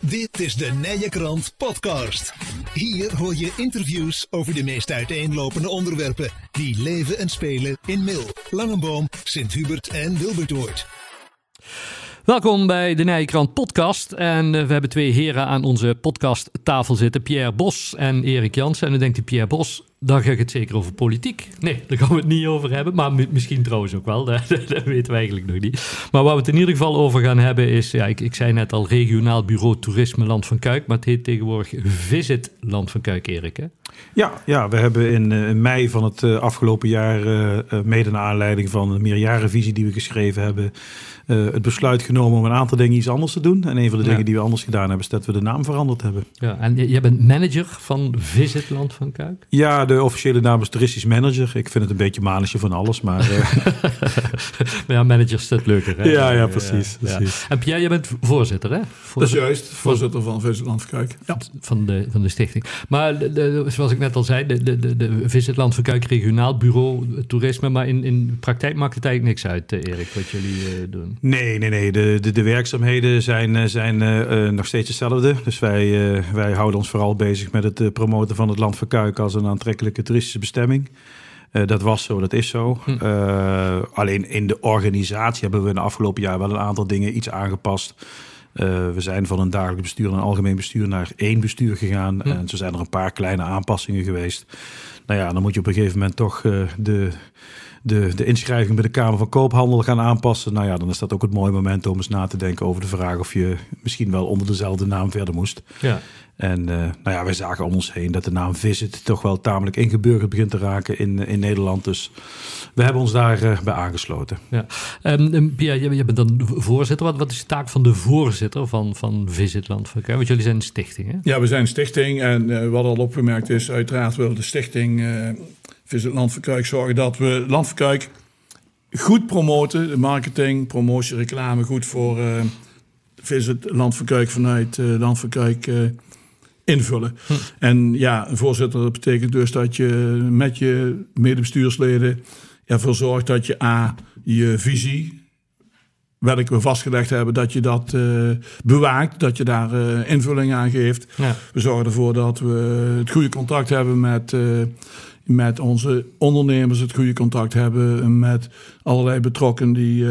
Dit is de Nije Krant Podcast. Hier hoor je interviews over de meest uiteenlopende onderwerpen die leven en spelen in Mil, Langenboom, Sint-Hubert en Wilbertoord. Welkom bij de Nijkrant podcast. En eh, we hebben twee heren aan onze podcasttafel zitten. Pierre Bos en Erik Jansen. En dan denkt u, Pierre Bos, dan ga ik het zeker over politiek. Nee, daar gaan we het niet over hebben. Maar misschien trouwens ook wel. Dat, dat, weten we eigenlijk nog niet. Maar waar we het in ieder geval over gaan hebben is... Ja, ik, ik zei net al regionaal bureau toerisme Land van Kuik. Maar het heet tegenwoordig Visit Land van Kuik, Erik. Hè? Ja, ja, we hebben in, uh, mei van het uh, afgelopen jaar... Uh, mede naar aanleiding van een meerjarenvisie die we geschreven hebben... het besluit genomen om een aantal dingen iets anders te doen. En een van de dingen die we anders gedaan hebben... is dat we de naam veranderd hebben. Ja, en jij bent manager van Visit Land van Kuik? Ja, de officiële naam is toeristisch manager. Ik vind het een beetje manetje van alles, maar... Maar ja, manager is het leuker, hè? Ja, ja, precies. Ja, precies. En Pierre, jij bent voorzitter, hè? Voorzitter, dat is juist, voorzitter van Visitland Verkuik. Ja. Van, de, van de stichting. Maar de, de, zoals ik net al zei, de, de, de Visitland Verkuik regionaal bureau toerisme. Maar in, in praktijk maakt het eigenlijk niks uit, Erik, wat jullie uh, doen. Nee, nee, nee. De, de, de werkzaamheden zijn, zijn uh, nog steeds hetzelfde. Dus wij, wij houden ons vooral bezig met het promoten van het land Verkuik als een aantrekkelijke toeristische bestemming. Uh, dat was zo, dat is zo. Hm. Uh, alleen in de organisatie hebben we in de afgelopen jaar wel een aantal dingen iets aangepast. Uh, we zijn van een dagelijks bestuur en een algemeen bestuur naar één bestuur gegaan. Hm. En zo zijn er een paar kleine aanpassingen geweest. Nou ja, dan moet je op een gegeven moment toch de, de, de inschrijving bij de Kamer van Koophandel gaan aanpassen. Nou ja, dan is dat ook het mooie moment om eens na te denken over de vraag of je misschien wel onder dezelfde naam verder moest. Ja. En uh, nou ja, wij zagen om ons heen dat de naam Visit toch wel tamelijk ingeburgerd begint te raken in, in Nederland. Dus we hebben ons daar uh, bij aangesloten. Ja. Um, Pia, je bent dan voorzitter. Wat, wat is de taak van de voorzitter van, van Visitland Verkuik? Want jullie zijn een stichting, hè? Ja, we zijn een stichting. En uh, wat al opgemerkt is, uiteraard wil de stichting Visit Landverkuik zorgen dat we Landverkuik goed promoten. De marketing, promotie, reclame goed voor Visit Landverkuik vanuit Landverkuik invullen. Hm. En ja, een voorzitter, dat betekent dus dat je met je medebestuursleden ervoor zorgt dat je A, je visie, welke we vastgelegd hebben, dat je dat uh, bewaakt, dat je daar uh, invulling aan geeft. Ja. We zorgen ervoor dat we het goede contact hebben met, uh, met onze ondernemers, het goede contact hebben met allerlei betrokkenen die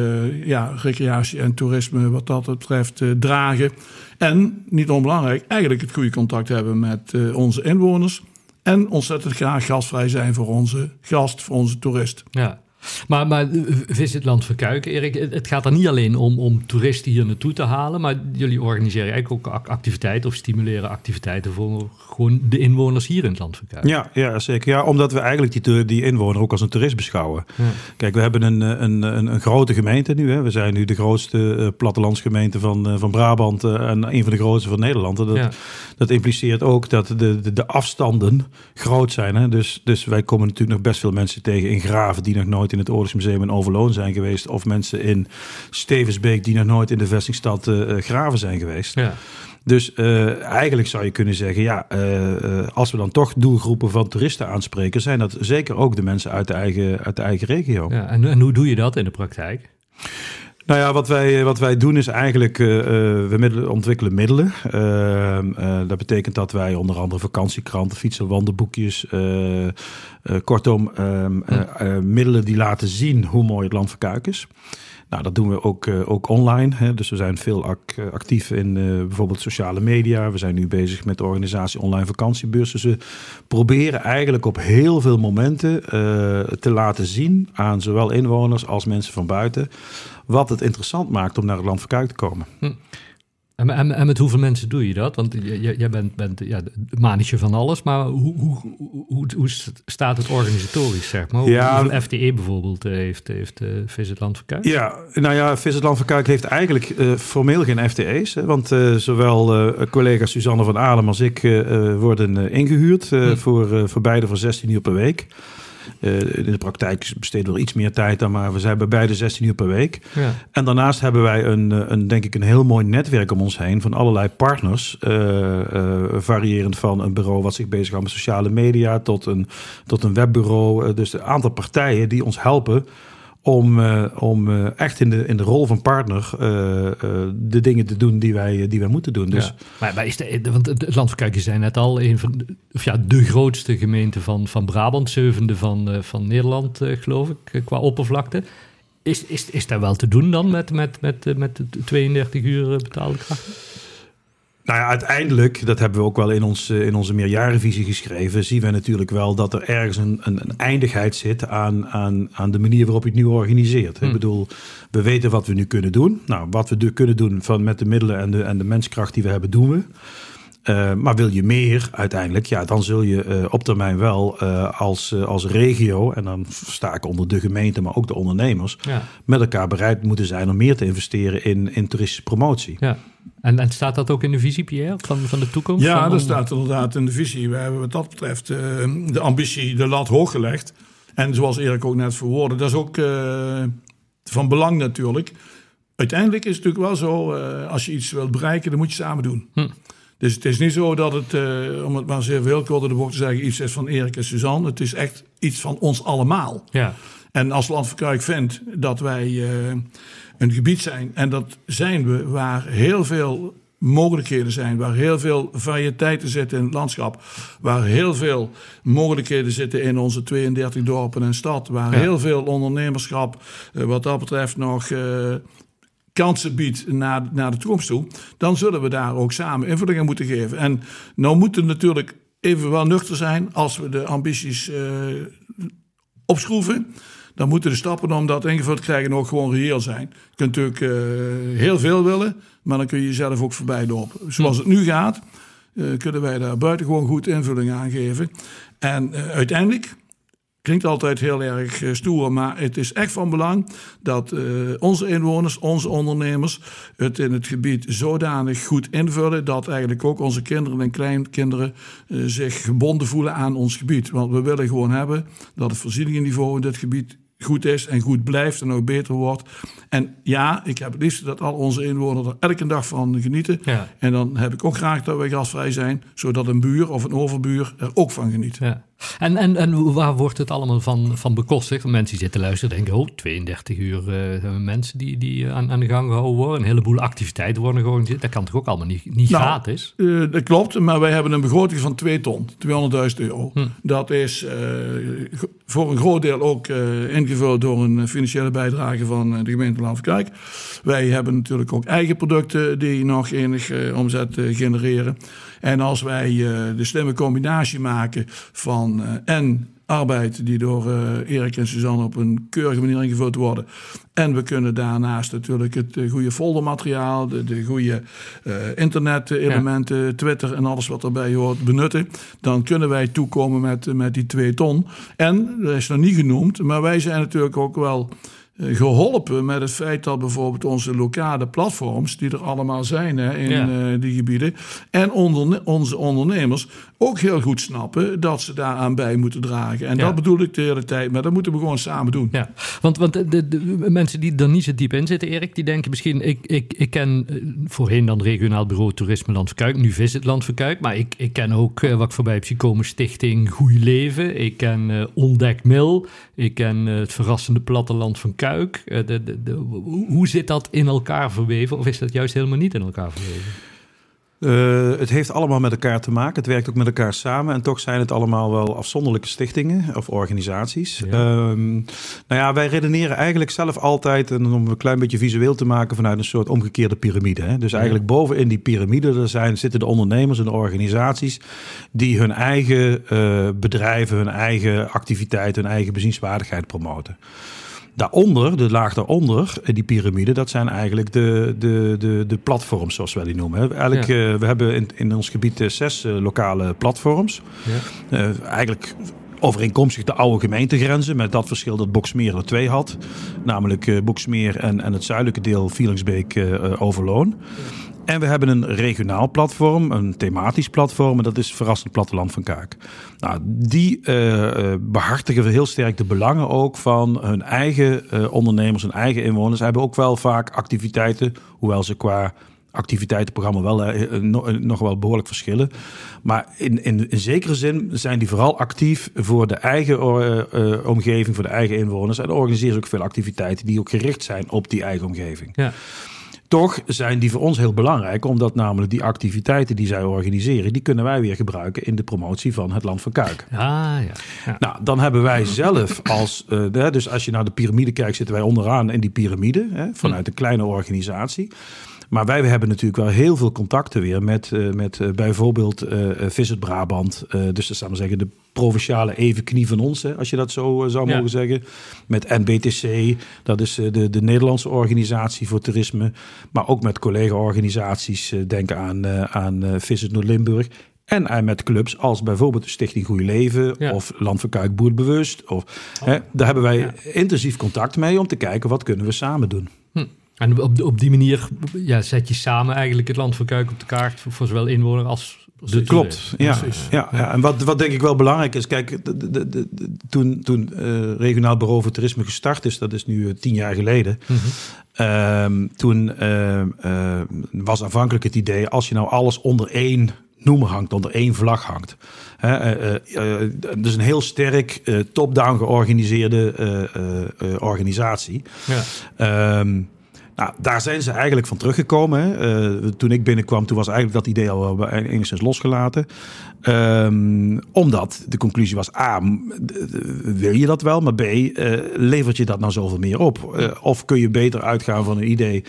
ja, recreatie en toerisme wat dat betreft dragen. En, niet onbelangrijk, eigenlijk het goede contact hebben met uh, onze inwoners. En ontzettend graag gastvrij zijn voor onze gast, voor onze toerist. Ja. Maar, maar Visitland Verkuiken, Erik, het gaat er niet alleen om, om toeristen hier naartoe te halen, maar jullie organiseren eigenlijk ook activiteiten of stimuleren activiteiten voor gewoon de inwoners hier in het land Verkuiken. Ja, ja, zeker. Ja, omdat we eigenlijk die, die inwoner ook als een toerist beschouwen. Ja. Kijk, we hebben een, een, een, een, grote gemeente nu. Hè. We zijn nu de grootste uh, plattelandsgemeente van, uh, van Brabant uh, en een van de grootste van Nederland. Dat, ja. dat impliceert ook dat de, de, de afstanden groot zijn. Hè. Dus, dus wij komen natuurlijk nog best veel mensen tegen in Graven die nog nooit in het Oorlogsmuseum in Overloon zijn geweest. Of mensen in Stevensbeek die nog nooit in de vestingstad uh, Graven zijn geweest. Ja. Dus uh, eigenlijk zou je kunnen zeggen, ja, uh, als we dan toch doelgroepen van toeristen aanspreken, zijn dat zeker ook de mensen uit de eigen, uit de eigen regio. Ja, en, en hoe doe je dat in de praktijk? Nou ja, wat wij, wat wij doen is eigenlijk, uh, we middelen, ontwikkelen middelen. Uh, uh, dat betekent dat wij onder andere vakantiekranten, fietsen, wandelboekjes, kortom, ehm, middelen die laten zien hoe mooi het land van Kuik is. Nou, dat doen we ook, ook online. Hè. Dus we zijn veel ac actief in uh, bijvoorbeeld sociale media. We zijn nu bezig met de organisatie Online Vakantiebeurs. Dus we proberen eigenlijk op heel veel momenten uh, te laten zien aan zowel inwoners als mensen van buiten wat het interessant maakt om naar het land van Kuik te komen. Hm. En, en, en, met hoeveel mensen doe je dat? Want jij bent, bent ja, manetje van alles, maar hoe, hoe, hoe, hoe, staat het organisatorisch, zeg maar? Ja, hoeveel FTE bijvoorbeeld heeft, heeft uh, Visitland Verkuik? Ja, nou ja, Visitland Verkuik heeft eigenlijk uh, formeel geen FTE's. Hè, want uh, zowel collega Suzanne van Adem als ik worden ingehuurd hm. voor, voor beide voor 16 uur per week. Uh, in de praktijk besteden we er iets meer tijd aan, maar we zijn bij beide 16 uur per week. Ja. En daarnaast hebben wij een, een, denk ik, een heel mooi netwerk om ons heen van allerlei partners. Uh, variërend van een bureau wat zich bezighoudt met sociale media tot een, tot een webbureau. dus een aantal partijen die ons helpen om, uh, om uh, echt in de, in de rol van partner uh, de dingen te doen die wij, die wij moeten doen. Dus, ja. maar, maar is de, want het Land van Kuik, je zei net al, een van of ja, de grootste gemeente van, van Brabant, zevende van, van Nederland, geloof ik, qua oppervlakte. Is, is, is daar wel te doen dan met, met, met, met 32 uur betaalde krachten? Nou ja, uiteindelijk, dat hebben we ook wel in, ons, in onze meerjarenvisie geschreven, zien we natuurlijk wel dat er ergens een, een, een eindigheid zit aan, aan, aan de manier waarop je het nu organiseert. Hmm. Ik bedoel, we weten wat we nu kunnen doen. Nou, wat we kunnen doen van, met de middelen en de, en de menskracht die we hebben, doen we. Uh, maar wil je meer uiteindelijk, ja, dan zul je uh, op termijn wel uh, als, als regio, en dan sta ik onder de gemeente, maar ook de ondernemers, ja. met elkaar bereid moeten zijn om meer te investeren in, in toeristische promotie. Ja. En, en staat dat ook in de visie, Pierre, van, van de toekomst? Ja, van, dat staat inderdaad in de visie. We hebben wat dat betreft de ambitie, de lat hoog gelegd. En zoals Erik ook net verwoordde, dat is ook van belang natuurlijk. Uiteindelijk is het natuurlijk wel zo, als je iets wilt bereiken, dan moet je samen doen. Hm. Dus het is niet zo dat het, uh, om het maar zeer veel kort de bocht te zeggen, iets is van Erik en Suzanne. Het is echt iets van ons allemaal. Ja. En als Land van vindt dat wij uh, een gebied zijn, en dat zijn we, waar heel veel mogelijkheden zijn, waar heel veel variëteiten zitten in het landschap, waar heel veel mogelijkheden zitten in onze 32 dorpen en stad, waar ja. heel veel ondernemerschap uh, wat dat betreft nog kansen biedt naar, naar de toekomst toe, dan zullen we daar ook samen invulling aan moeten geven. En nou moeten we natuurlijk even wel nuchter zijn als we de ambities uh, opschroeven. Dan moeten de stappen om dat ingevuld te krijgen ook gewoon reëel zijn. Je kunt natuurlijk uh, heel veel willen, maar dan kun je jezelf ook voorbij lopen. Zoals het nu gaat, uh, kunnen wij daar buitengewoon goed invulling aan geven. En uiteindelijk Klinkt altijd heel erg eh, stoer, maar het is echt van belang dat uh, onze inwoners, onze ondernemers het in het gebied zodanig goed invullen dat eigenlijk ook onze kinderen en kleinkinderen uh, zich gebonden voelen aan ons gebied. Want we willen gewoon hebben dat het voorzieningenniveau in dit gebied goed is en goed blijft en ook beter wordt. En ja, ik heb het liefst dat al onze inwoners er elke dag van genieten. Ja. En dan heb ik ook graag dat we gasvrij zijn, zodat een buur of een overbuur er ook van geniet. Ja. En, en, en waar wordt het allemaal van, van bekostigd? Mensen die zitten luisteren denken, oh, 32 uur uh, mensen die, die aan, aan de gang gehouden worden. Een heleboel activiteiten worden gewoon Dat kan toch ook allemaal niet, niet nou, gratis? Uh, dat klopt, maar wij hebben een begroting van 2 ton, 200.000 euro. Hm. Dat is uh, voor een groot deel ook ingevuld door een financiële bijdrage van de gemeente Landverkijk. Wij hebben natuurlijk ook eigen producten die nog enig omzet genereren. En als wij de slimme combinatie maken van en arbeid die door uh, Erik en Suzanne op een keurige manier ingevuld worden. En we kunnen daarnaast natuurlijk het uh, goede foldermateriaal, de, de goede uh, internet-elementen, ja. Twitter en alles wat erbij hoort benutten. Dan kunnen wij toekomen met, met die twee ton. En, dat is nog niet genoemd, maar wij zijn natuurlijk ook wel geholpen met het feit dat bijvoorbeeld onze lokale platforms, die er allemaal zijn hè, in ja. uh, die gebieden, en onze ondernemers ook heel goed snappen dat ze daaraan bij moeten dragen. En ja. dat bedoel ik de hele tijd, maar dat moeten we gewoon samen doen. Ja, want, want de, de, de mensen die er niet zo diep in zitten, Erik, die denken misschien, ik, ik, ik ken voorheen dan regionaal bureau Toerisme Land Verkuik, nu Visit Land Verkuik, maar ik, ik ken ook wat ik voorbij heb zien komen, Stichting Goeie Leven, ik ken uh, Ontdek Mil, ik ken het verrassende platteland van Kuik. De, de, de, hoe zit dat in elkaar verweven? Of is dat juist helemaal niet in elkaar verweven? Uh, het heeft allemaal met elkaar te maken. Het werkt ook met elkaar samen. En toch zijn het allemaal wel afzonderlijke stichtingen of organisaties. Ja. Um, nou ja, wij redeneren eigenlijk zelf altijd, en om een klein beetje visueel te maken, vanuit een soort omgekeerde piramide. Hè? Dus eigenlijk ja. bovenin die piramide er zijn, zitten de ondernemers en de organisaties die hun eigen uh, bedrijven, hun eigen activiteiten, hun eigen bezienswaardigheid promoten. Daaronder, de laag daaronder, die piramide, dat zijn eigenlijk de, de, de, de platforms, zoals wij die noemen. Eigenlijk, ja. uh, we hebben in, in ons gebied uh, zes uh, lokale platforms. Ja. eigenlijk overeenkomstig de oude gemeentegrenzen, met dat verschil dat Boksmeer er twee had. Namelijk Boksmeer en, en het zuidelijke deel Vielingsbeek Overloon. En we hebben een regionaal platform, een thematisch platform. En dat is Verrassend Platteland van Kaak. Nou, die uh, behartigen heel sterk de belangen ook van hun eigen uh, ondernemers, hun eigen inwoners. Ze hebben ook wel vaak activiteiten, hoewel ze qua activiteitenprogramma wel eh, eh, no- eh, nog wel behoorlijk verschillen. Maar in, in, zekere zin zijn die vooral actief voor de eigen eh, eh, omgeving, voor de eigen inwoners. En organiseren ze ook veel activiteiten die ook gericht zijn op die eigen omgeving. Ja. Toch zijn die voor ons heel belangrijk, omdat namelijk die activiteiten die zij organiseren, die kunnen wij weer gebruiken in de promotie van het land van Kuik. Ah, ja. ja. Nou, dan hebben wij zelf als, eh, de- dus als je naar de piramide kijkt, zitten wij onderaan in die piramide, hè, vanuit een kleine organisatie. Maar wij hebben natuurlijk wel heel veel contacten weer met, eh, met eh, bijvoorbeeld eh Visit Brabant. dus dat zou maar zeggen de provinciale evenknie van ons, hè, als je dat zo zou Ja. mogen zeggen. Met NBTC, dat is de, de Nederlandse organisatie voor toerisme. Maar ook met collega-organisaties, denk aan, aan Visit Noord-Limburg. En met clubs als bijvoorbeeld de Stichting Goede Leven Ja. of Land van Kuik Boerbewust. Of, hè, daar hebben wij Ja. intensief contact mee om te kijken wat kunnen we samen doen. Hm. En op, op die manier ja, zet je samen eigenlijk het land van Kuik op de kaart voor, voor zowel inwoner als... Dat klopt, ja. Precies. ja, ja. En wat, wat denk ik wel belangrijk is, kijk, de, de, toen, toen eh, Regionaal Bureau voor Toerisme gestart is, dat is nu eh, tien jaar geleden, Mhm. Ehm, toen ehm, eh, was aanvankelijk het idee, als je nou alles onder één noemer hangt, onder één vlag hangt. Hè, dus een heel sterk top-down georganiseerde organisatie. Ja. Ehm, nou, daar zijn ze eigenlijk van teruggekomen. Eh, toen ik binnenkwam, toen was eigenlijk dat idee al wel enigszins losgelaten. Ehm, omdat de conclusie was, A, wil je dat wel? Maar B, eh, levert je dat nou zoveel meer op? Eh, of kun je beter uitgaan van een idee,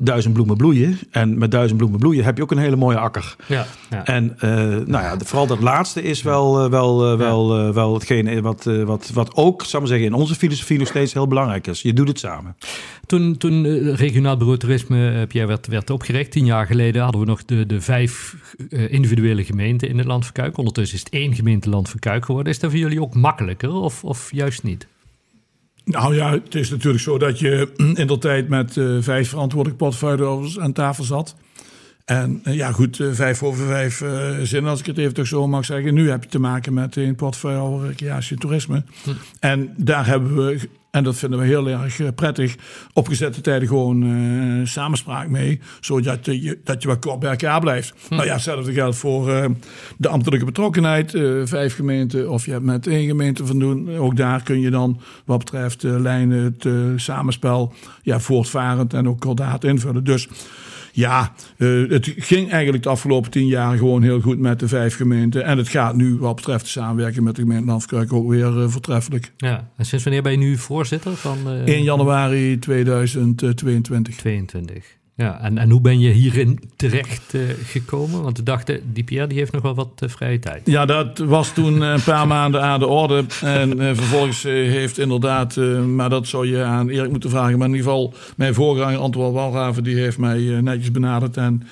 duizend bloemen bloeien. En met duizend bloemen bloeien heb je ook een hele mooie akker. Ja, ja. En eh, nou ja, vooral dat laatste is wel, eh, wel, eh, wel, wel hetgene wat, wat, wat ook, zou ik maar zeggen, in onze filosofie nog steeds heel belangrijk is. Je doet het samen. Toen, toen Regionaal Bureau Toerisme, Pierre, werd, werd opgericht, tien jaar geleden, hadden we nog de, de vijf individuele gemeenten in het Land van Kuik. Ondertussen is het één gemeente Land van Kuik geworden. Is dat voor jullie ook makkelijker of, of juist niet? Nou ja, het is natuurlijk zo dat je in de tijd met eh, vijf verantwoordelijke portefeuillehouders aan tafel zat. En eh, ja, goed, eh, vijf over vijf zinnen, als ik het even toch zo mag zeggen. Nu heb je te maken met een portefeuillehouder recreatie en toerisme. En daar hebben we, en dat vinden we heel erg eh, prettig, opgezette tijden gewoon eh, samenspraak mee. Zodat je, dat je wat kort bij elkaar blijft. Nou ja, hetzelfde geldt voor eh, de ambtelijke betrokkenheid. vijf gemeenten of je hebt met één gemeente van doen. Ook daar kun je dan wat betreft lijnen, het samenspel, ja, voortvarend en ook kordaat invullen. Dus ja, eh, het ging eigenlijk de afgelopen tien jaar gewoon heel goed met de vijf gemeenten. En het gaat nu wat betreft de samenwerking met de gemeente Landskruik ook weer eh, voortreffelijk. Ja. En sinds wanneer ben je nu voorzitter van eh 1 januari 2022. 22? Ja, en, en hoe ben je hierin terecht eh, gekomen? Want we dachten, die Pierre die heeft nog wel wat eh, vrije tijd. Ja, dat was toen een paar maanden aan de orde. En eh, vervolgens eh, heeft inderdaad, eh, maar dat zou je aan Erik moeten vragen. Maar in ieder geval, mijn voorganger Antwoord Walraven, die heeft mij eh, netjes benaderd. En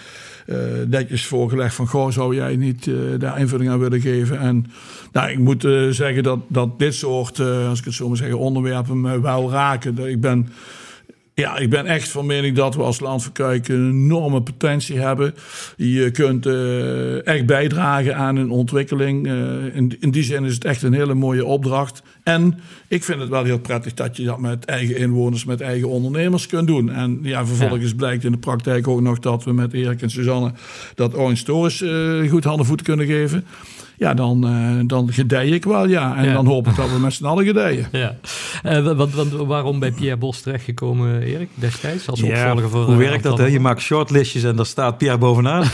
eh, netjes voorgelegd van, goh, zou jij niet eh, daar invulling aan willen geven? En nou, ik moet eh, zeggen dat, dat dit soort, eh, als ik het zo maar zeggen, onderwerpen me wel raken. Ik ben... Ja, ik ben echt van mening dat we als land van een enorme potentie hebben. Je kunt eh, echt bijdragen aan een ontwikkeling. Eh, in, in die zin is het echt een hele mooie opdracht. En ik vind het wel heel prettig dat je dat met eigen inwoners, met eigen ondernemers kunt doen. En ja, vervolgens blijkt in de praktijk ook nog dat we met Erik en Suzanne dat Orange Stories eh, goed handen voeten kunnen geven. Ja, dan, eh, dan gedij ik wel, ja. En Ja. dan hoop ik dat we met z'n allen gedijen. Ja. Eh, wa- want, want waarom bij Pierre Bos terechtgekomen, Erik, destijds? Als opvolger voor... hoe werkt dat? Hè? Je maakt shortlistjes en daar staat Pierre bovenaan.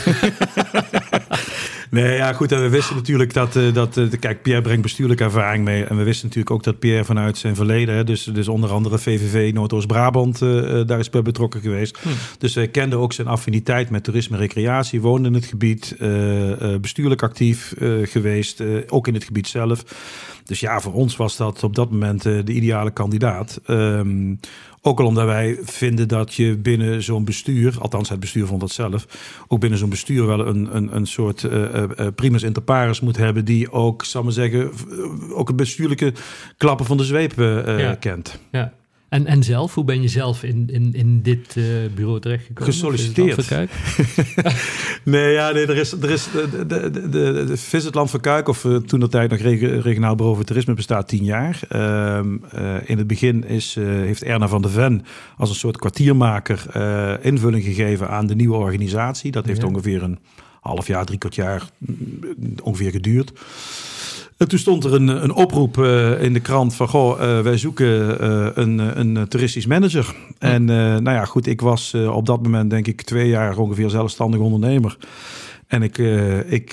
nee, ja, goed. En we wisten natuurlijk dat, eh, dat eh, kijk, Pierre brengt bestuurlijke ervaring mee. En we wisten natuurlijk ook dat Pierre vanuit zijn verleden, hè, dus, dus onder andere VVV Noordoost-Brabant, eh, daar is bij betrokken geweest. Dus wij kenden ook zijn affiniteit met toerisme en recreatie, woonde in het gebied, bestuurlijk actief geweest, ook in het gebied zelf. Dus ja, voor ons was dat op dat moment de ideale kandidaat. Ehm, ook al omdat wij vinden dat je binnen zo'n bestuur, althans het bestuur vond dat zelf, ook binnen zo'n bestuur wel een, een, een soort eh, eh, primus inter pares moet hebben, die ook, zal maar zeggen, ook het bestuurlijke klappen van de zweep Ja. kent. Ja. En, en zelf, hoe ben je zelf in, in, in dit uh, bureau terechtgekomen? Gesolliciteerd. nee, ja, nee, er is, er is de, de, de, de, Visitland van Kuik, of uh, toen dat tijd nog regionaal bureau voor toerisme, bestaat tien jaar. Uh, in het begin is, heeft Erna van de Ven als een soort kwartiermaker invulling gegeven aan de nieuwe organisatie. Dat heeft ja. ongeveer een half jaar, drie kwart jaar ongeveer geduurd. En toen stond er een, een oproep uh, in de krant van... Goh, uh, wij zoeken uh, een, een toeristisch manager. Ja. En nou ja, goed, ik was op dat moment denk ik twee jaar ongeveer zelfstandig ondernemer. En ik, ik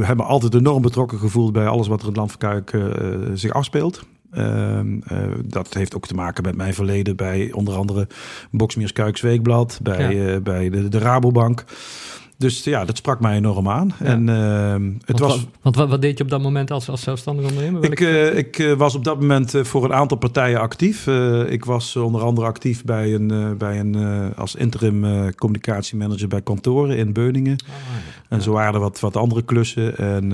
heb me altijd enorm betrokken gevoeld bij alles wat er in het land van Kuik zich afspeelt. Ehm, dat heeft ook te maken met mijn verleden bij onder andere Boxmeers Kuiks Weekblad, bij, ja. bij de, de Rabobank. Dus ja, dat sprak mij enorm aan. Ja. En, uh, het want, was, want wat, wat, deed je op dat moment als, als zelfstandig ondernemer? Ik, uh, ik uh, was op dat moment uh, voor een aantal partijen actief. ik was onder andere actief bij een, bij een, als interim communicatiemanager bij kantoren in Beuningen. Oh, ja. En zo waren er wat, wat andere klussen. En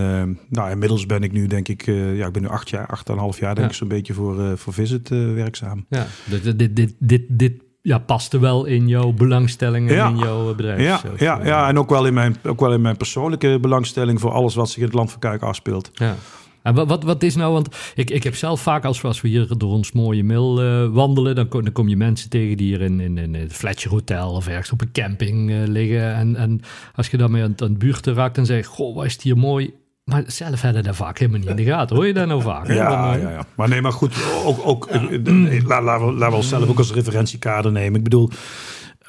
nou, inmiddels ben ik nu denk ik, ja, ik ben nu acht jaar, acht en een half jaar denk ik zo'n beetje voor, voor Visit werkzaam. Ja, dit, dit, dit, dit, dit ja, paste wel in jouw belangstelling en ja. in jouw bedrijf. Ja, ja, ja, en ook wel, in mijn, ook wel in mijn persoonlijke belangstelling voor alles wat zich in het land van Kuik afspeelt. Ja. En wat, wat, wat is nou, want ik, ik heb zelf vaak als, als we hier door ons mooie mil uh, wandelen, dan kom, dan kom je mensen tegen die hier in, in, in het Fletcher Hotel of ergens op een camping uh, liggen. En, en als je daarmee aan, aan het buurt raakt en zegt, goh, wat is het hier mooi. Maar zelf hadden daar vaak helemaal niet in de gaten. Hoor je dat nou vaak? Ja, ja, ja. Maar nee, maar goed. Ook, ook, ja. Laten we, laat we onszelf ook als referentiekader nemen. Ik bedoel,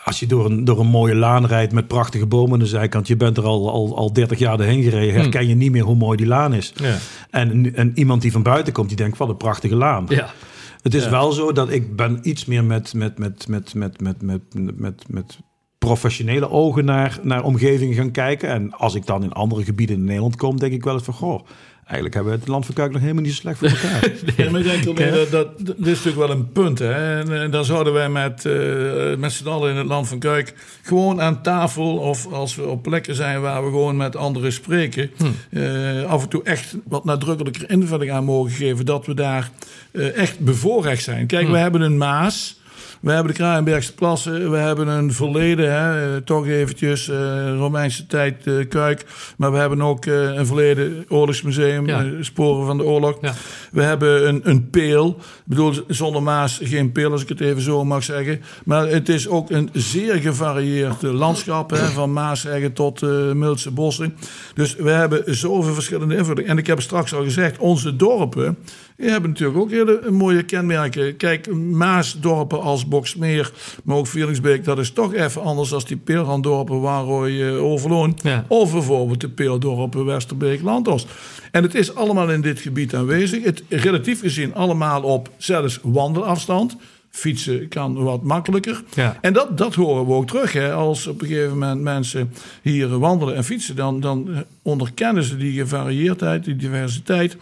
als je door een, door een mooie laan rijdt met prachtige bomen aan de zijkant, je bent er al, al, al 30 jaar doorheen gereden, herken je niet meer hoe mooi die laan is. Ja. En, en iemand die van buiten komt, die denkt, wat een prachtige laan. Ja. Het is wel zo dat ik ben iets meer met, met, met, met, met, met, met, met, met professionele ogen naar, naar omgevingen gaan kijken. En als ik dan in andere gebieden in Nederland kom, denk ik wel eens van, goh, eigenlijk hebben we het land van Kuik nog helemaal niet zo slecht voor elkaar. nee, maar ik denk ermee, dat, dat, dit is natuurlijk wel een punt. Hè? En, en dan zouden wij met, uh, met z'n allen in het land van Kuik gewoon aan tafel... of als we op plekken zijn waar we gewoon met anderen spreken... Hm. Uh, af en toe echt wat nadrukkelijker invulling aan mogen geven... dat we daar uh, echt bevoorrecht zijn. Kijk, hm. we hebben een Maas... We hebben de Kraaienbergse plassen. We hebben een verleden, hè, toch eventjes uh, Romeinse tijd uh, Kuik. Maar we hebben ook uh, een verleden oorlogsmuseum, ja. sporen van de oorlog. Ja. We hebben een, een peel. Ik bedoel, zonder Maas geen peel, als ik het even zo mag zeggen. Maar het is ook een zeer gevarieerd landschap. Hè, van Maaseggen tot Multse bossen. Dus we hebben zoveel verschillende invulling. En ik heb straks al gezegd, onze dorpen... Die hebben natuurlijk ook hele mooie kenmerken. Kijk, Maasdorpen als Boksmeer, maar ook Vierlingsbeek, dat is toch even anders dan die peelranddorpen waar je overloon. Ja. Of bijvoorbeeld de peeldorpen Westerbeek, Landos. En het is allemaal in dit gebied aanwezig. Het relatief gezien allemaal op zelfs wandelafstand. Fietsen kan wat makkelijker. Ja. En dat, dat horen we ook terug. Hè. Als op een gegeven moment mensen hier wandelen en fietsen, dan, dan onderkennen ze die gevarieerdheid, die diversiteit.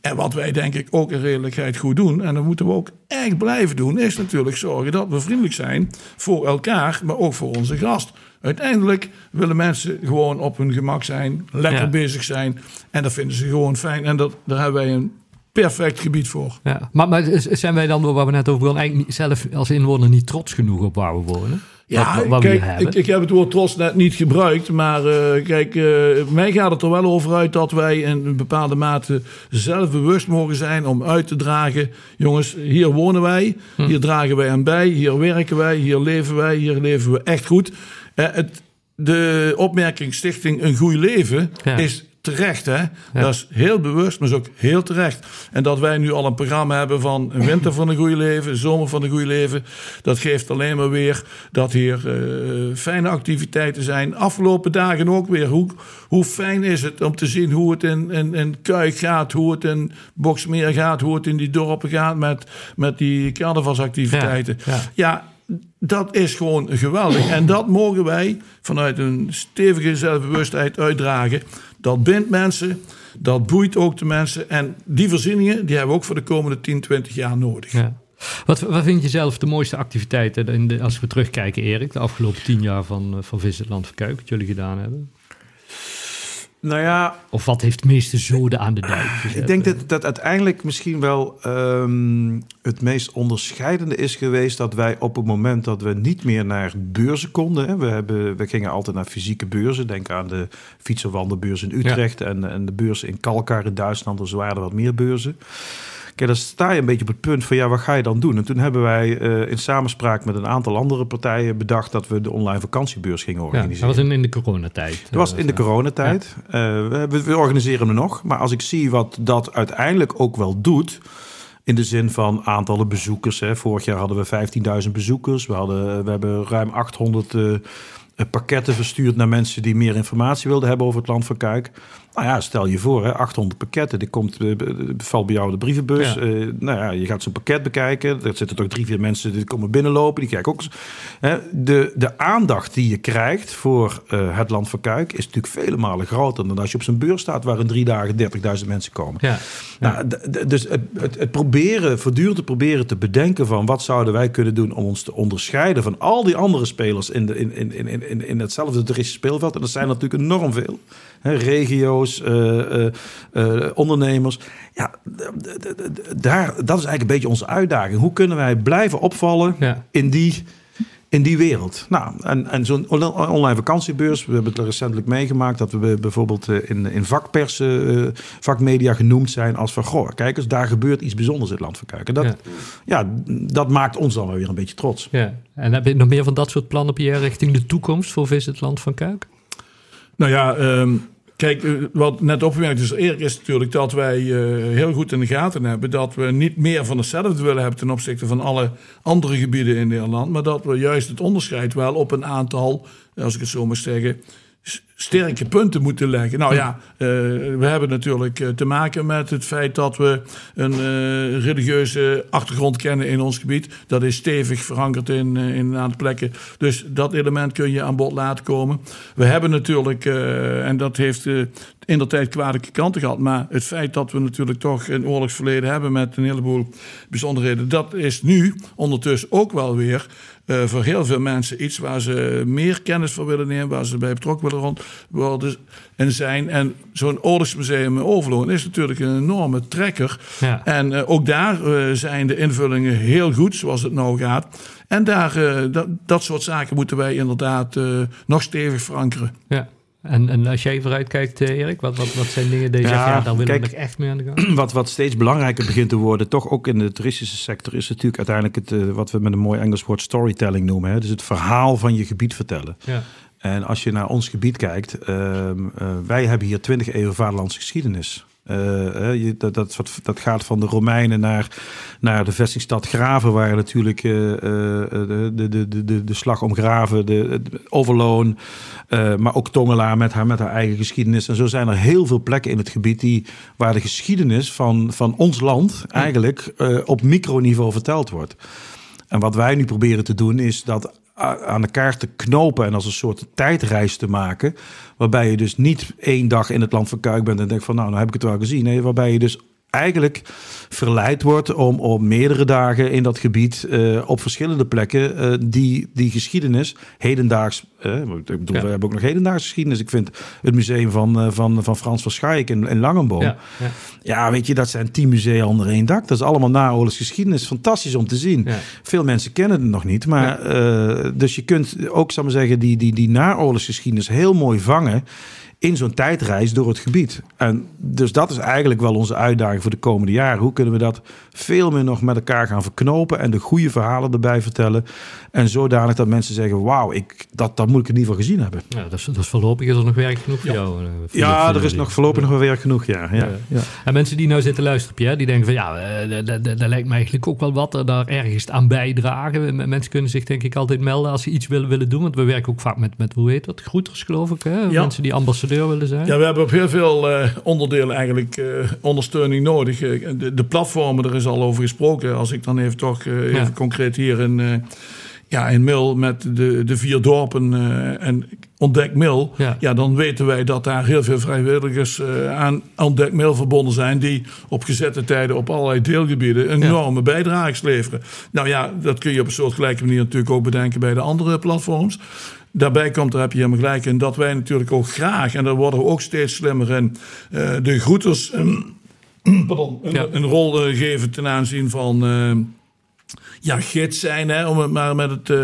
En wat wij denk ik ook in redelijkheid goed doen, en dat moeten we ook echt blijven doen, is natuurlijk zorgen dat we vriendelijk zijn voor elkaar, maar ook voor onze gast. Uiteindelijk willen mensen gewoon op hun gemak zijn, lekker ja. bezig zijn. En dat vinden ze gewoon fijn. En dat, daar hebben wij een perfect gebied voor. Ja, maar, maar zijn wij dan, waar we net over begonnen, eigenlijk zelf als inwoner niet trots genoeg op waar we wonen? Ja, wat, wat kijk, ik, ik, heb het woord trots net niet gebruikt. Maar uh, kijk, uh, mij gaat het er wel over uit dat wij in een bepaalde mate zelfbewust mogen zijn om uit te dragen. Jongens, hier wonen wij, hm. hier dragen wij aan bij, hier werken wij, hier leven wij, hier leven we echt goed. Uh, het, de opmerking Stichting Een Goed Leven ja. is terecht. Hè? Ja. Dat is heel bewust, maar is ook heel terecht. En dat wij nu al een programma hebben van een winter van een goede leven, zomer van een goede leven. Dat geeft alleen maar weer dat hier uh, fijne activiteiten zijn. Afgelopen dagen ook weer. Hoe, hoe fijn is het om te zien hoe het in, in, in Kuik gaat, hoe het in Boksmeer gaat, hoe het in die dorpen gaat met, met die carnavalsactiviteiten. Ja, ja. ja dat is gewoon geweldig. En dat mogen wij vanuit een stevige zelfbewustheid uitdragen. Dat bindt mensen, dat boeit ook de mensen. En die voorzieningen die hebben we ook voor de komende 10, 20 jaar nodig. Ja. Wat, wat vind je zelf de mooiste activiteiten als we terugkijken, Erik, de afgelopen tien jaar van, van Visitland Verkuik, wat jullie gedaan hebben? Nou ja, Of wat heeft het meeste zoden aan de dijk gezet? ik denk dat, dat uiteindelijk misschien wel ehm, het meest onderscheidende is geweest dat wij op het moment dat we niet meer naar beurzen konden. Hè, we, hebben, we gingen altijd naar fysieke beurzen. Denk aan de fietsenwandelbeurs in Utrecht en, en de beurs in Kalkar in Duitsland. Dus er waren er wat meer beurzen. Kijk, dan sta je een beetje op het punt van ja, wat ga je dan doen? En toen hebben wij eh, in samenspraak met een aantal andere partijen bedacht dat we de online vakantiebeurs gingen Ja, organiseren. dat was in, in de coronatijd. Dat was in de coronatijd. Eh, we, we organiseren hem nog. Maar als ik zie wat dat uiteindelijk ook wel doet. In de zin van aantallen bezoekers. Hè. Vorig jaar hadden we 15.000 bezoekers. We, hadden, we hebben ruim 800 eh, eh, pakketten verstuurd naar mensen die meer informatie wilden hebben over het land van Kuik. Nou ja, stel je voor, hè, 800 pakketten. Dit komt, eh, valt bij jou de brievenbus. Ja. Eh, nou ja, je gaat zo'n pakket bekijken. Er zitten toch drie, vier mensen die komen binnenlopen. Die kijken ook. Hè, de, de aandacht die je krijgt voor eh, het land van Kuik is natuurlijk vele malen groter dan als je op zijn beurs staat waar in drie dagen 30.000 mensen komen. Ja, Nou, dus het, het, het proberen, voortdurend te proberen te bedenken van wat zouden wij kunnen doen om ons te onderscheiden van al die andere spelers in, de, in, in, in, in, in hetzelfde toeristische speelveld. En dat zijn natuurlijk enorm veel. Hè, regio's, eh, eh, eh, ondernemers. Ja, daar, dat is eigenlijk een beetje onze uitdaging. Hoe kunnen wij blijven opvallen Ja. in die in die wereld. Nou, en, en zo'n on- online vakantiebeurs, we hebben het recentelijk meegemaakt dat we bijvoorbeeld in, in vakpers, eh, vakmedia genoemd zijn als van, goh, kijk eens, daar gebeurt iets bijzonders in het land van Kuik. En dat, Ja. ja. dat maakt ons dan wel weer een beetje trots. ja. En heb je nog meer van dat soort plannen, Pierre, richting de toekomst voor Visit Land van Kuik? Nou ja, ehm, kijk, eh, wat net opgemerkt is, eerlijk is natuurlijk dat wij eh, heel goed in de gaten hebben dat we niet meer van hetzelfde willen hebben ten opzichte van alle andere gebieden in Nederland, maar dat we juist het onderscheid wel op een aantal, als ik het zo mag zeggen, sterke punten moeten leggen. Nou ja, eh, we hebben natuurlijk eh, te maken met het feit dat we een eh, religieuze achtergrond kennen in ons gebied. Dat is stevig verankerd in, in een aantal plekken. Dus dat element kun je aan bod laten komen. We hebben natuurlijk, en dat heeft in de tijd kwalijke kanten gehad, maar het feit dat we natuurlijk toch een oorlogsverleden hebben met een heleboel bijzonderheden, dat is nu ondertussen ook wel weer eh, voor heel veel mensen iets waar ze meer kennis voor willen nemen, waar ze bij betrokken willen rond worden en zijn. En zo'n oorlogsmuseum in Overloon is natuurlijk een enorme trekker. Ja. En eh, ook daar eh, zijn de invullingen heel goed, zoals het nou gaat. En daar, dat, dat soort zaken moeten wij inderdaad nog stevig verankeren. Ja. En, en als jij vooruit kijkt, eh, Erik, wat, wat, wat zijn dingen die je Ja, zegt, ja, daar willen we nog echt mee aan de gang? Wat, wat steeds belangrijker begint te worden, toch ook in de toeristische sector, is natuurlijk uiteindelijk het, eh, wat we met een mooi Engels woord storytelling noemen. Hè? Dus het verhaal van je gebied vertellen. Ja. En als je naar ons gebied kijkt, eh, wij hebben hier 20 eeuwen vaderlandse geschiedenis. Eh, eh, dat, dat, dat gaat van de Romeinen naar, naar de vestingstad Graven, waar natuurlijk eh, de, de, de, de, slag om Graven, de, Overloon, maar ook Tongela met haar, met haar eigen geschiedenis. En zo zijn er heel veel plekken in het gebied die, waar de geschiedenis van, van ons land eigenlijk op microniveau verteld wordt. En wat wij nu proberen te doen is dat aan elkaar te knopen en als een soort tijdreis te maken. Waarbij je dus niet één dag in het land van Kuik bent en denkt van nou, nou heb ik het wel gezien. Nee, waarbij je dus eigenlijk verleid wordt om op meerdere dagen in dat gebied eh, op verschillende plekken eh, die, die geschiedenis hedendaags. eh, ik bedoel, Ja. we hebben ook nog hedendaagse geschiedenis. Ik vind het museum van, van, van Frans van Schaik in, in Langenboom. Ja, ja. Ja, weet je, dat zijn tien musea onder één dak. Dat is allemaal naoorlogsgeschiedenis. Fantastisch om te zien. Veel mensen kennen het nog niet. Maar, dus je kunt ook, ik maar zeggen, die, die, die naoorlogsgeschiedenis heel mooi vangen in zo'n tijdreis door het gebied. En dus dat is eigenlijk wel onze uitdaging voor de komende jaren. Hoe kunnen we dat veel meer nog met elkaar gaan verknopen en de goede verhalen erbij vertellen. En zodanig dat mensen zeggen, wauw, ik, dat, dat moet ik in ieder geval gezien hebben. Ja, dat, is, dat is voorlopig is er nog werk genoeg voor jou. eh, voor Ja, voor er is nog voorlopig nog wel werk genoeg, ja. ja, ja. En mensen die nou zitten luisteren, Pierre, die denken van ja, eh, dat- dat- dat dat lijkt me eigenlijk ook wel wat er daar ergens aan bijdragen. Mensen kunnen zich denk ik altijd melden als ze iets willen, willen doen. Want we werken ook vaak met, met hoe heet dat, groeters geloof ik. Hè? Ja. Mensen die ambassadeur willen zijn. Ja, we hebben op heel veel eh, onderdelen eigenlijk eh, ondersteuning nodig. Eh, de, de platformen, er is al over gesproken. Als ik dan even toch even Ja. concreet hier in, ja, in Mil met de, de vier dorpen en Ontdek Mil. Ja. Ja. dan weten wij dat daar heel veel vrijwilligers aan Ontdek Mil verbonden zijn. Die op gezette tijden op allerlei deelgebieden een Ja. enorme bijdrage leveren. Nou ja, dat kun je op een soort gelijke manier natuurlijk ook bedenken bij de andere platforms. Daarbij komt, daar heb je helemaal gelijk in, dat wij natuurlijk ook graag, en daar worden we ook steeds slimmer in, uh, de groeters een, pardon, een, Ja. een rol eh, geven ten aanzien van eh, ja, gids zijn, hè, om het maar met het eh,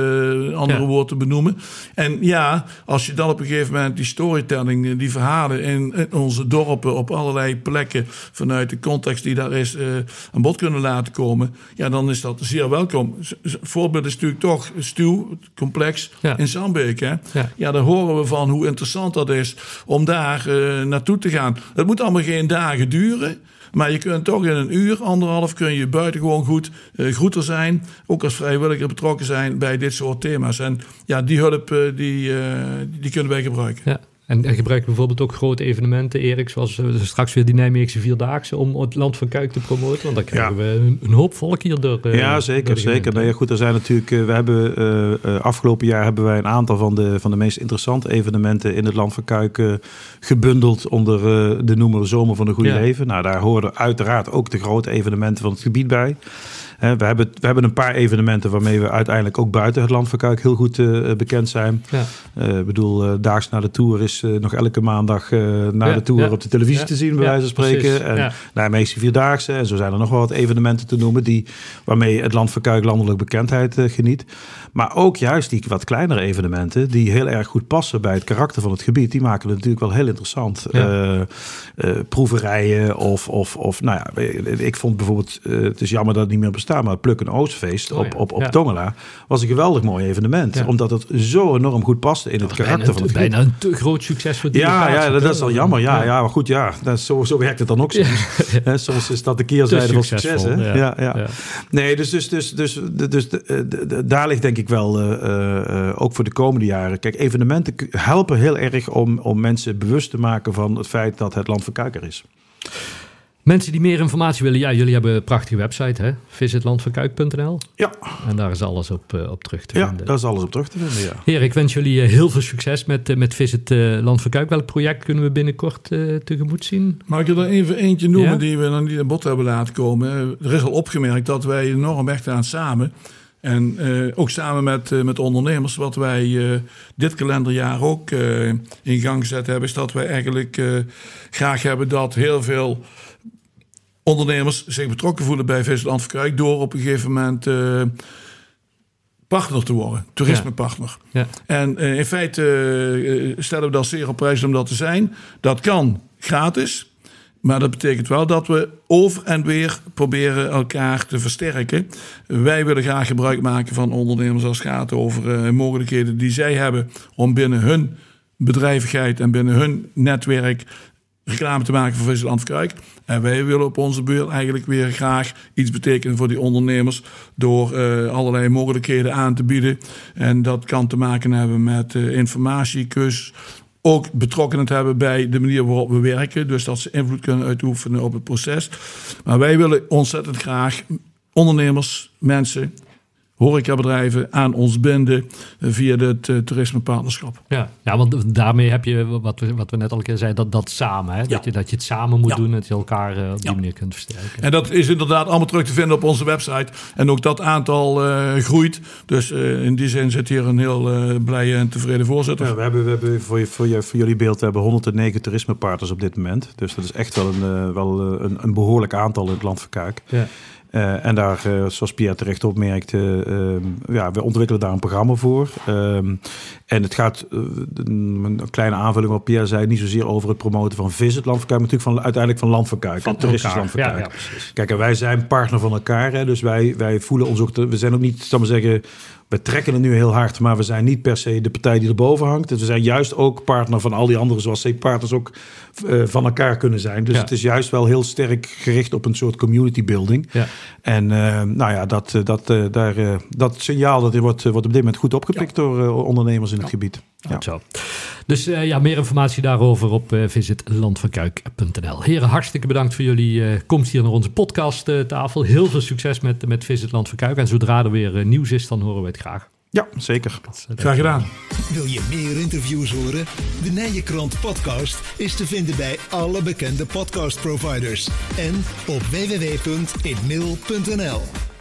andere Ja. woord te benoemen. En ja, als je dan op een gegeven moment die storytelling, eh, die verhalen in, in onze dorpen op allerlei plekken vanuit de context die daar is eh, aan bod kunnen laten komen, ja, dan is dat zeer welkom. Voorbeeld is natuurlijk toch Stuw, het complex Ja. in Zandbeek. Hè? Ja. Ja, daar horen we van hoe interessant dat is om daar naartoe te gaan. Het moet allemaal geen dagen duren. Maar je kunt toch in een uur, anderhalf, kun je buitengewoon goed eh groeter zijn. Ook als vrijwilliger betrokken zijn bij dit soort thema's. En ja, die hulp eh, die, eh, die kunnen wij gebruiken. Ja. En, en gebruik je bijvoorbeeld ook grote evenementen, Erik, zoals eh, straks weer die Nijmeegse Vierdaagse, om het land van Kuik te promoten? Want dan krijgen Ja. we een, een hoop volk hier door. eh, Ja, zeker. de zeker. Nou ja, goed, er zijn natuurlijk, eh, we hebben afgelopen jaar hebben wij een aantal van de, van de meest interessante evenementen in het Land van Kuik gebundeld onder de noemer Zomer van een Goede Ja. Leven. Nou, daar horen uiteraard ook de grote evenementen van het gebied bij. We, hebben, we hebben een paar evenementen waarmee we uiteindelijk ook buiten het Land van Kuik heel goed eh, bekend zijn. Ja. Eh, Ik bedoel, eh, daags na de Tour is eh, nog elke maandag eh, na Ja, de Tour ja. op de televisie te zien, bij wijze van spreken. precies. En. Nijmeegse Vierdaagse. En zo zijn er nog wel wat evenementen te noemen die, waarmee het Land van Kuik landelijk bekendheid eh, geniet. Maar ook juist die wat kleinere evenementen die heel erg goed passen bij het karakter van het gebied. Die maken het natuurlijk wel heel interessant. Eh, eh, proeverijen of, of, of, nou ja, ik vond bijvoorbeeld, eh, het is jammer dat het niet meer bestaat, maar het Pluk en Oostfeest Oh op, ja, op, op ja. Tongela was een geweldig mooi evenement. Ja. Omdat het zo enorm goed paste in het karakter van het bijna een te groot succes voor die Ja, ja, dat, dat is wel jammer. Ja, ja. maar goed, ja, dat, is- zo, zo werkt het dan ook soms. Is dat de keerzijde van succes. Hè? ja. Ja. Nee, dus, dus, dus, dus, dus, dus de- de- de- daar ligt denk ik wel, eh, eh, eh, ook voor de komende jaren. Kijk, evenementen helpen heel erg om, om mensen bewust te maken van het feit dat het land van Kuik er is. Mensen die meer informatie willen, ja, jullie hebben een prachtige website, hè? visitlandvankuik.nl. Ja, En daar is alles op, eh, op terug te ja vinden. daar is alles op terug te vinden. Ja. Heer, ik wens jullie eh, heel veel succes met, eh, met Visit eh, Land van Kuik. Welk project kunnen we binnenkort eh, tegemoet zien? Mag ik er dan even eentje noemen Ja? die we nog niet aan bod hebben laten komen? Er is al opgemerkt dat wij enorm echt aan samen. En eh, ook samen met, eh, met ondernemers, wat wij eh, dit kalenderjaar ook eh, in gang gezet hebben, is dat wij eigenlijk eh, graag hebben dat heel veel ondernemers zich betrokken voelen bij Visland Verkruik door op een gegeven moment eh, partner te worden, toerismepartner. Ja. En eh, in feite eh, stellen we dat zeer op prijs om dat te zijn. Dat kan gratis. Maar dat betekent wel dat we over en weer proberen elkaar te versterken. Wij willen graag gebruik maken van ondernemers als het gaat over mogelijkheden die zij hebben om binnen hun bedrijvigheid en binnen hun netwerk reclame te maken voor Visseland Kruik. En wij willen op onze beurt eigenlijk weer graag iets betekenen voor die ondernemers door eh, allerlei mogelijkheden aan te bieden. En dat kan te maken hebben met eh, informatie, cursus, ook betrokkenheid hebben bij de manier waarop we werken. Dus dat ze invloed kunnen uitoefenen op het proces. Maar wij willen ontzettend graag ondernemers, mensen, horecabedrijven aan ons binden eh, via het toerismepartnerschap. Ja, ja, want daarmee heb je, wat we, wat we net al een keer zeiden, dat, dat samen. Hè? Ja. Dat, je, dat je het samen moet Ja. doen en dat je elkaar eh, op die Ja. manier kunt versterken. En dat is inderdaad allemaal terug te vinden op onze website. En ook dat aantal eh, groeit. Dus eh, in die zin zit hier een heel eh, blije en tevreden voorzitter. Ja, we hebben, we hebben voor, je, voor, je, voor jullie beeld we hebben 109 toerismepartners op dit moment. Dus dat is echt wel een, wel een, een behoorlijk aantal in het land van Kuik. Ja. Eh, en daar, eh, zoals Pierre terecht opmerkte, ehm, ja, we ontwikkelen daar een programma voor. Ehm, en het gaat, eh, een, kleine aanvulling op Pierre zei, niet zozeer over het promoten van Visit Land van Kuik, maar natuurlijk van, uiteindelijk van Land van toeristisch elkaar. Land van Ja. Kijk, en wij zijn partner van elkaar. Hè, dus wij, wij voelen ons ook, te- we zijn ook niet, zal maar zeggen, we trekken het nu heel hard, maar we zijn niet per se de partij die erboven hangt. Dus we zijn juist ook partner van al die andere, zoals C-partners ook eh, van elkaar kunnen zijn. Dus Ja. het is juist wel heel sterk gericht op een soort community building. Ja. En eh, nou ja, dat, eh, dat, daar, dat signaal dat wordt, wordt op dit moment goed opgepikt door ondernemers in het gebied. Ja. Zo. Dus eh, ja, meer informatie daarover op eh visitlandvankuik.nl. Heren, hartstikke bedankt voor jullie eh, komst hier naar onze podcasttafel. Heel veel succes met, met Visit Land van Kuik. En zodra er weer nieuws is, dan horen we het graag. ja, zeker. Graag gedaan. Wil je meer interviews horen? De Nijenkrant podcast is te vinden bij alle bekende podcastproviders en op www.inmail.nl.